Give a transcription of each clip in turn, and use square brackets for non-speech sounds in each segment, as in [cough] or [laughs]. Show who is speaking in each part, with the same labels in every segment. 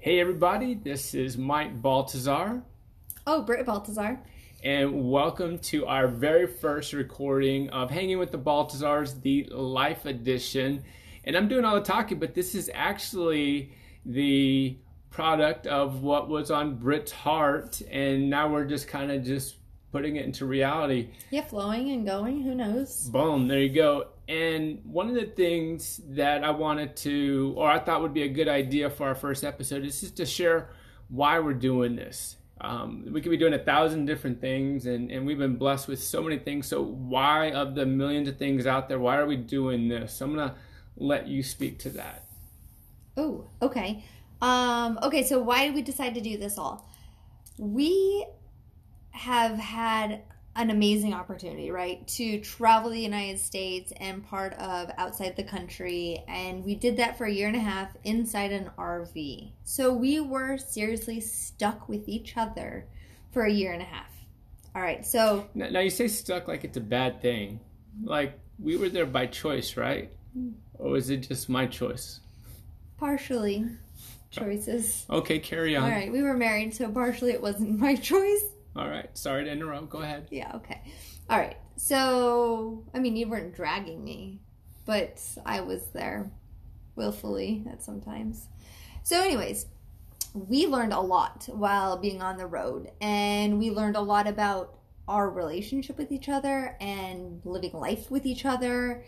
Speaker 1: Hey, everybody, this is Mike Baltazar.
Speaker 2: Oh, Britt Baltazar.
Speaker 1: And welcome to our very first recording of Hanging with the Baltazars, the Life Edition. And I'm doing all the talking, but this is actually the product of what was on Britt's heart. And now we're just kind of just putting it into reality.
Speaker 2: Yeah, flowing and going. Who knows?
Speaker 1: Boom, there you go. And one of the things that I wanted to, or I thought would be a good idea for our first episode, is just to share why we're doing this. Um, we could be doing a thousand different things, and, and we've been blessed with so many things. So, why, of the millions of things out there, why are we doing this? So I'm going to let you speak to that.
Speaker 2: Oh, okay. Um, okay, so why did we decide to do this all? We have had an amazing opportunity, right? To travel the United States and part of outside the country. And we did that for a year and a half inside an RV. So we were seriously stuck with each other for a year and a half. All right, so.
Speaker 1: Now, now you say stuck like it's a bad thing. Like we were there by choice, right? Mm-hmm. Or was it just my choice?
Speaker 2: Partially choices.
Speaker 1: Okay, carry on.
Speaker 2: All right, we were married, so partially it wasn't [laughs] my choice.
Speaker 1: All right. Sorry to interrupt. Go ahead.
Speaker 2: Yeah, okay. All right. So, I mean, you weren't dragging me, but I was there willfully at sometimes. So, anyways, we learned a lot while being on the road, and we learned a lot about our relationship with each other and living life with each other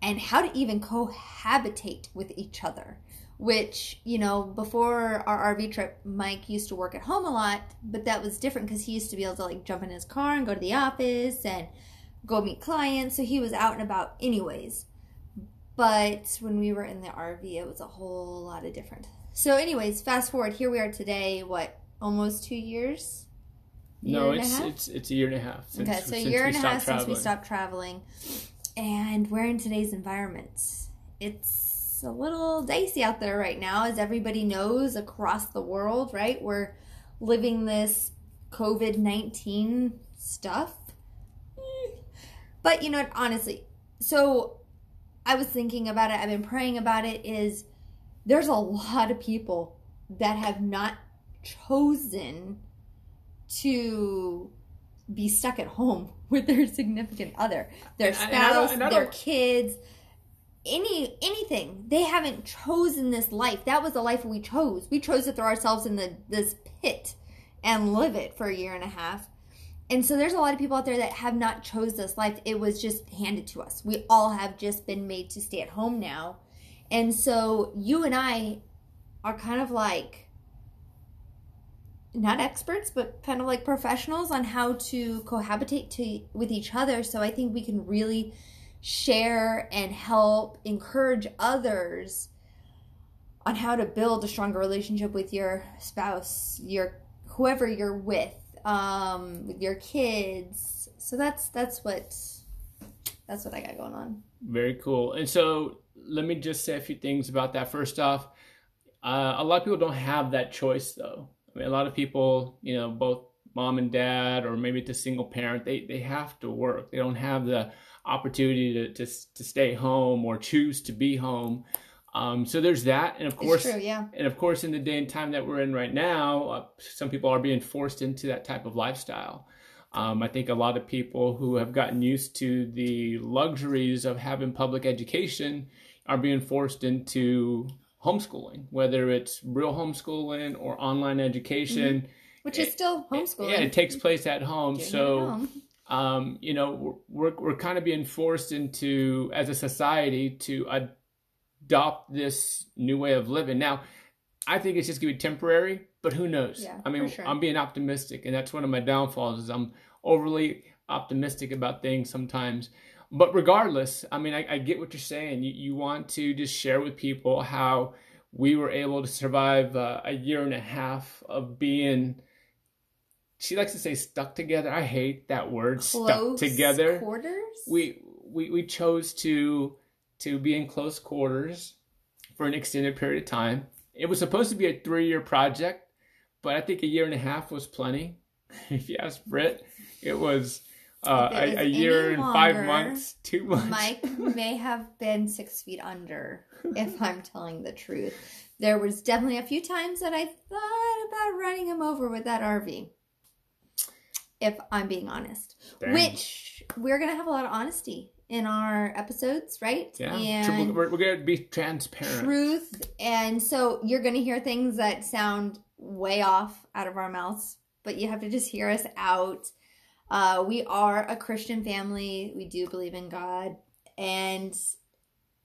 Speaker 2: and how to even cohabitate with each other which you know before our rv trip mike used to work at home a lot but that was different because he used to be able to like jump in his car and go to the office and go meet clients so he was out and about anyways. But when we were in the rv it was a whole lot of different. So anyways fast forward here we are today what almost two years?
Speaker 1: No it's it's it's a year and a half
Speaker 2: since, okay so a year and a half traveling. since we stopped traveling. And we're in today's environment it's a little dicey out there right now, as everybody knows across the world, right? We're living this COVID 19 stuff. [laughs] But you know what, honestly, so I was thinking about it, I've been praying about it, is there's a lot of people that have not chosen to be stuck at home [laughs] with their significant other, their spouse, their kids, any anything. They haven't chosen this life. That was the life we chose. We chose to throw ourselves in the this pit and live it for a year and a half. And so there's a lot of people out there that have not chose this life. It was just handed to us. We all have just been made to stay at home now. And so you and I are kind of like not experts, but kind of like professionals on how to cohabitate to, with each other. So I think we can really share and help encourage others on how to build a stronger relationship with your spouse, your whoever you're with, um, with your kids. So that's that's what that's what I got going on.
Speaker 1: Very cool. And so let me just say a few things about that. First off, uh, a lot of people don't have that choice though. I mean, a lot of people, you know, both mom and dad, or maybe it's a single parent, they they have to work. They don't have the opportunity to, to, to stay home or choose to be home. Um, so there's that, and of course,
Speaker 2: true, yeah.
Speaker 1: and of course, in the day and time that we're in right now, uh, some people are being forced into that type of lifestyle. Um, I think a lot of people who have gotten used to the luxuries of having public education are being forced into homeschooling, whether it's real homeschooling or online education. Mm-hmm.
Speaker 2: Which is still homeschooling.
Speaker 1: yeah, it takes place at home. Getting so home um, you know, we're, we're kind of being forced into, as a society, to adopt this new way of living. Now, I think it's just going to be temporary, but who knows?
Speaker 2: Yeah,
Speaker 1: I mean,
Speaker 2: sure.
Speaker 1: I'm being optimistic, and that's one of my downfalls is I'm overly optimistic about things sometimes. But regardless, I mean, I, I get what you're saying. You, you want to just share with people how we were able to survive uh, a year and a half of being – she likes to say stuck together. I hate that word
Speaker 2: close
Speaker 1: stuck together.
Speaker 2: Quarters?
Speaker 1: We we we chose to to be in close quarters for an extended period of time. It was supposed to be a 3-year project, but I think a year and a half was plenty. [laughs] if you ask Britt, it was Uh,
Speaker 2: If it was
Speaker 1: a, a year and five months, two months.
Speaker 2: Mike [laughs] may have been six feet under, if I'm telling the truth. There was definitely a few times that I thought about running him over with that RV. If I'm being honest.
Speaker 1: Dang.
Speaker 2: Which we're gonna have a lot of honesty in our episodes, right?
Speaker 1: Yeah,
Speaker 2: And
Speaker 1: triple, we're, we're gonna be transparent.
Speaker 2: truth. And so you're gonna hear things that sound way off out of our mouths, but you have to just hear us out. Uh, we are a Christian family. We do believe in God, and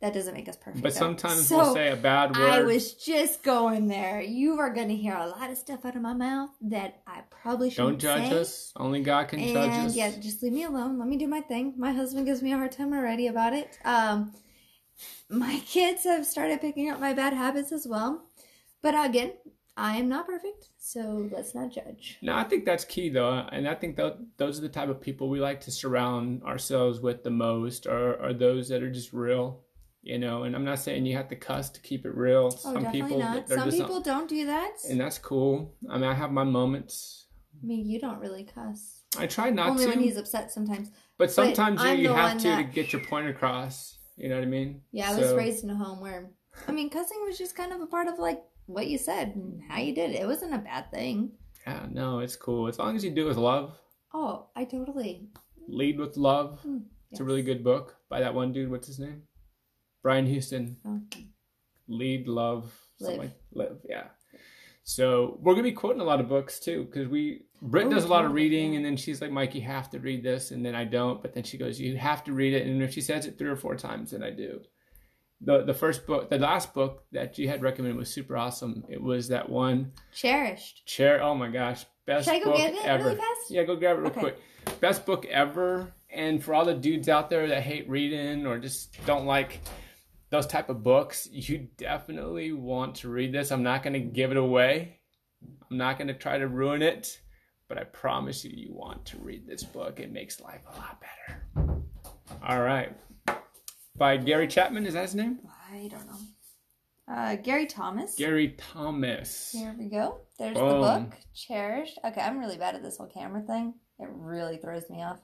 Speaker 2: that doesn't make us perfect.
Speaker 1: But
Speaker 2: though.
Speaker 1: sometimes
Speaker 2: So,
Speaker 1: we'll say a bad word.
Speaker 2: I was just going there. You are going to hear a lot of stuff out of my mouth that I probably
Speaker 1: Don't
Speaker 2: shouldn't
Speaker 1: judge
Speaker 2: say.
Speaker 1: us. Only God can judge us.
Speaker 2: yeah, just leave me alone. Let me do my thing. My husband gives me a hard time already about it. Um, my [laughs] kids have started picking up my bad habits as well. But again, I am not perfect, so let's not judge.
Speaker 1: No, I think that's key though, and I think tho- those are the type of people we like to surround ourselves with the most, are, are those that are just real, you know. And I'm not saying you have to cuss to keep it real.
Speaker 2: Oh,
Speaker 1: Some
Speaker 2: definitely
Speaker 1: people,
Speaker 2: not. Some people don't do that.
Speaker 1: and that's cool. I mean, I have my moments.
Speaker 2: I mean, you don't really cuss.
Speaker 1: I try not to.
Speaker 2: Only when he's upset sometimes.
Speaker 1: but sometimes you, you have to to get your point across. You know what I mean?
Speaker 2: Yeah, I was
Speaker 1: So-
Speaker 2: raised in a home where, I mean, cussing was just kind of a part of like what you said and how you did it. It wasn't a bad thing.
Speaker 1: Yeah, no, it's cool as long as you do it with love.
Speaker 2: Oh, I totally.
Speaker 1: Lead with love.
Speaker 2: Hmm,
Speaker 1: It's a really good book by that one dude. What's his name? Brian Houston. Lead, love, something
Speaker 2: Live.
Speaker 1: like live. Yeah. So we're gonna be quoting a lot of books too, because we Britt
Speaker 2: Oh,
Speaker 1: does a lot of reading, and then she's like, "Mike, you have to read this," and then I don't. But then she goes, "You have to read it," and if she says it three or four times, then I do. The the first book, the last book that you had recommended was super awesome. It was that one
Speaker 2: Cherished.
Speaker 1: chair. Oh my gosh, best
Speaker 2: Should I go
Speaker 1: book
Speaker 2: get it
Speaker 1: ever.
Speaker 2: really fast?
Speaker 1: Yeah, go grab it real
Speaker 2: Okay.
Speaker 1: quick. Best book ever. And for all the dudes out there that hate reading or just don't like those type of books, you definitely want to read this. I'm not going to give it away. I'm not going to try to ruin it, but I promise you, you want to read this book. It makes life a lot better. All right. By Gary Chapman, is that his name?
Speaker 2: I don't know. Uh, Gary Thomas.
Speaker 1: Gary Thomas.
Speaker 2: Here we go. There's the book, Cherished. Okay, I'm really bad at this whole camera thing. It really throws me off.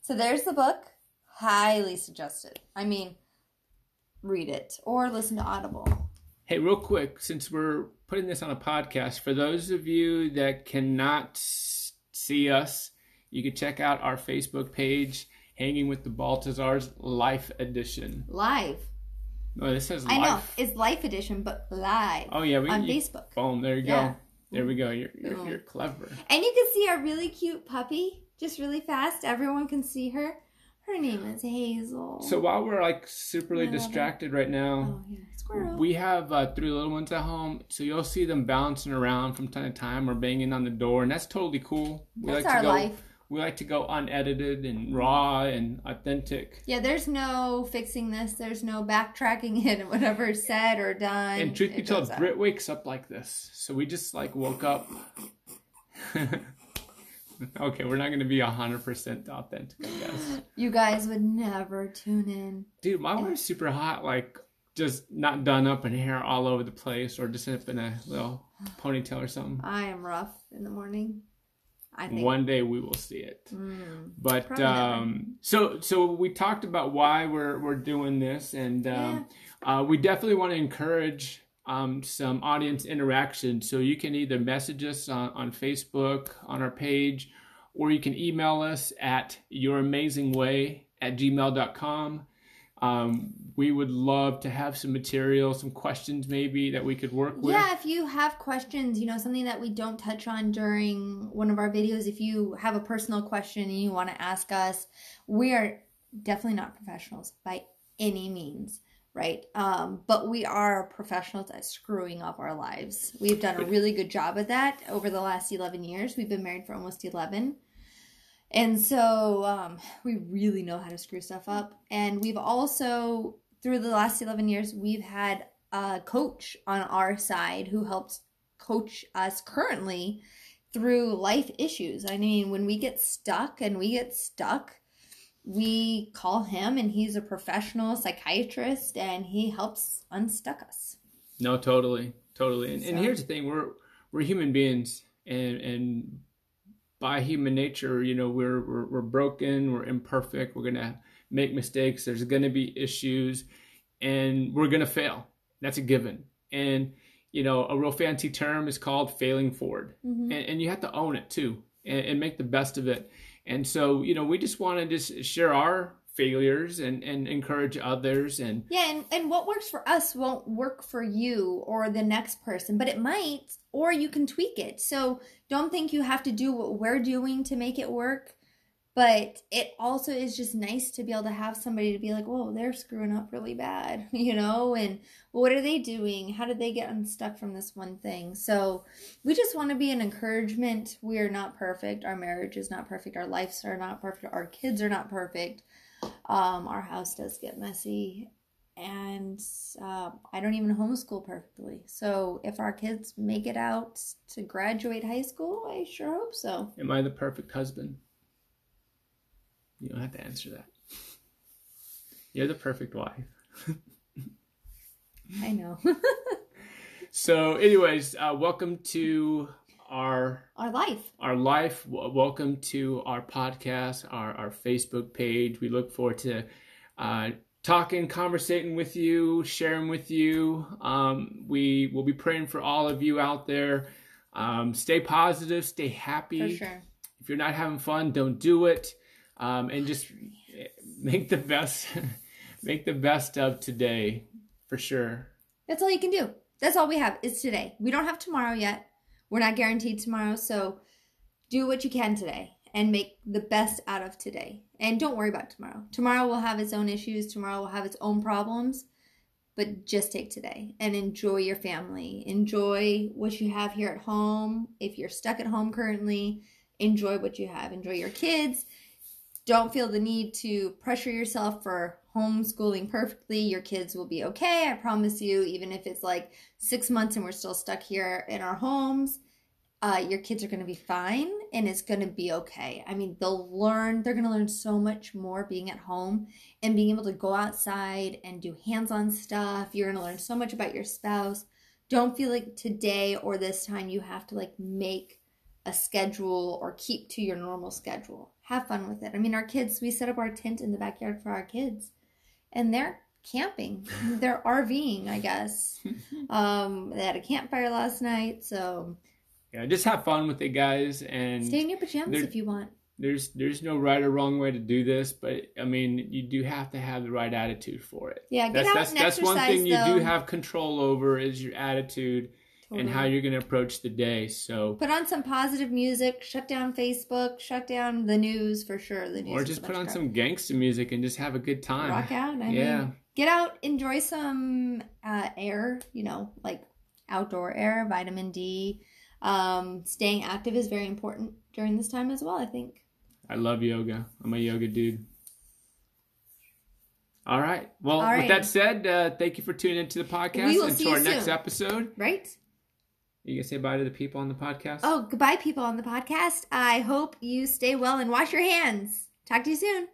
Speaker 2: So there's the book. Highly suggested. I mean, read it or listen to Audible.
Speaker 1: Hey, real quick, since we're putting this on a podcast, for those of you that cannot see us, you can check out our Facebook page, Hanging with the Baltazars Life Edition.
Speaker 2: Live.
Speaker 1: No, this says
Speaker 2: I know. It's Life Edition, but live
Speaker 1: Oh yeah, we
Speaker 2: on
Speaker 1: you-
Speaker 2: Facebook.
Speaker 1: Boom, there you
Speaker 2: Yeah.
Speaker 1: go. There we go. You're you're, you're clever.
Speaker 2: And you can see our really cute puppy just really fast. Everyone can see her. Her name is Hazel.
Speaker 1: So while we're like superly
Speaker 2: it.
Speaker 1: distracted right now,
Speaker 2: oh, yeah.
Speaker 1: We have uh, three little ones at home, so you'll see them bouncing around from time to time or banging on the door, and that's totally cool. We
Speaker 2: That's
Speaker 1: like
Speaker 2: our
Speaker 1: to go,
Speaker 2: life.
Speaker 1: We like to go unedited and raw and authentic.
Speaker 2: Yeah, there's no fixing this. There's no backtracking it and whatever's said or done.
Speaker 1: And truth be told,
Speaker 2: goes out.
Speaker 1: Britt wakes up like this, so we just like woke up. [laughs] [laughs] okay, we're not gonna be hundred percent authentic, I guess. [gasps]
Speaker 2: You guys would never tune in.
Speaker 1: Dude, my wife's super hot, like just not done up and hair all over the place, or just up in a little [sighs] ponytail or something.
Speaker 2: I am rough in the morning. I think.
Speaker 1: One day we will see it.
Speaker 2: Mm.
Speaker 1: But um, so so we talked about why we're we're doing this, and um, uh, we definitely want to encourage um, some audience interaction. So you can either message us on, on Facebook on our page, or you can email us at youramazingway at gmail.com. Um, we would love to have some material, some questions maybe that we could work with.
Speaker 2: Yeah, if you have questions, you know, something that we don't touch on during one of our videos, if you have a personal question and you want to ask us, we are definitely not professionals by any means, right? Um, but we are professionals at screwing up our lives. We've done a really good job at that over the last 11 years. We've been married for almost 11. And so um, we really know how to screw stuff up. And we've also, through the last 11 years, we've had a coach on our side who helps coach us currently through life issues. I mean, when we get stuck and we get stuck, we call him and he's a professional psychiatrist and he helps unstuck us.
Speaker 1: No, totally, totally. And, and here's the thing: we're we're human beings, and and by human nature, you know, we're we're, we're broken, we're imperfect, we're gonna make mistakes. There's gonna be issues, and we're gonna fail. That's a given. And you know, a real fancy term is called failing forward,
Speaker 2: Mhm.
Speaker 1: and, and you have to own it too, and, and make the best of it. And so, you know, we just want to just share our failures and and encourage others and
Speaker 2: Yeah, and, and what works for us won't work for you or the next person, but it might, or you can tweak it. So don't think you have to do what we're doing to make it work. But it also is just nice to be able to have somebody to be like, whoa, they're screwing up really bad, [laughs] you know? And what are they doing? How did they get unstuck from this one thing? So we just want to be an encouragement. We are not perfect. Our marriage is not perfect. Our lives are not perfect. Our kids are not perfect. Um, our house does get messy and uh, I don't even homeschool perfectly. So if our kids make it out to graduate high school, I sure hope so.
Speaker 1: am I the perfect husband? You don't have to answer that. You're the perfect wife.
Speaker 2: I know. [laughs]
Speaker 1: So, anyways, uh, welcome to our
Speaker 2: our life.
Speaker 1: our life. W- welcome to our podcast, our our Facebook page. We look forward to uh, talking, conversating with you, sharing with you. Um, we will be praying for all of you out there. Um, stay positive, stay
Speaker 2: For
Speaker 1: happy.
Speaker 2: sure.
Speaker 1: If you're not having fun, don't do it, um, and just make the best [laughs] make the best of today for sure.
Speaker 2: That's all you can do. That's all we have is today. We don't have tomorrow yet. We're not guaranteed tomorrow. So do what you can today and make the best out of today. And don't worry about tomorrow. Tomorrow will have its own issues, tomorrow will have its own problems. But just take today and enjoy your family. Enjoy what you have here at home. If you're stuck at home currently, enjoy what you have. Enjoy your kids. Don't feel the need to pressure yourself for homeschooling perfectly. Your kids will be okay. I promise you, even if it's like six months and we're still stuck here in our homes, uh, your kids are going to be fine and it's going to be okay. I mean, they'll learn, they're going to learn so much more being at home and being able to go outside and do hands on stuff. You're going to learn so much about your spouse. Don't feel like today or this time you have to like make a schedule or keep to your normal schedule. Have fun with it. I mean, our kids, we set up our tent in the backyard for our kids and they're camping. [laughs] they're RVing, I guess. [laughs] Um, they had a campfire last night, so
Speaker 1: Yeah, just have fun with it, guys, and
Speaker 2: stay in your pajamas if you want.
Speaker 1: there's there's no right or wrong way to do this, but I mean you do have to have the right attitude for it.
Speaker 2: Yeah, get
Speaker 1: That's
Speaker 2: out
Speaker 1: that's
Speaker 2: and
Speaker 1: that's
Speaker 2: exercise
Speaker 1: one thing you
Speaker 2: though.
Speaker 1: do have control over is your attitude and how you're going to approach the day. So
Speaker 2: Put on some positive music. Shut down Facebook. Shut down the news for sure. The news
Speaker 1: or just put on
Speaker 2: of
Speaker 1: some gangster music and just have a good time.
Speaker 2: rock out. I
Speaker 1: yeah.
Speaker 2: mean, get out, enjoy some uh, air. You know, like outdoor air, vitamin D. Um, staying active is very important during this time as well. I think.
Speaker 1: I love yoga. I'm a yoga dude. All right. Well,
Speaker 2: All
Speaker 1: with that said, uh, thank you for tuning into the podcast and to our next episode.
Speaker 2: Right.
Speaker 1: You gonna say bye to the people on the podcast?
Speaker 2: Oh, goodbye, people on the podcast. I hope you stay well and wash your hands. Talk to you soon.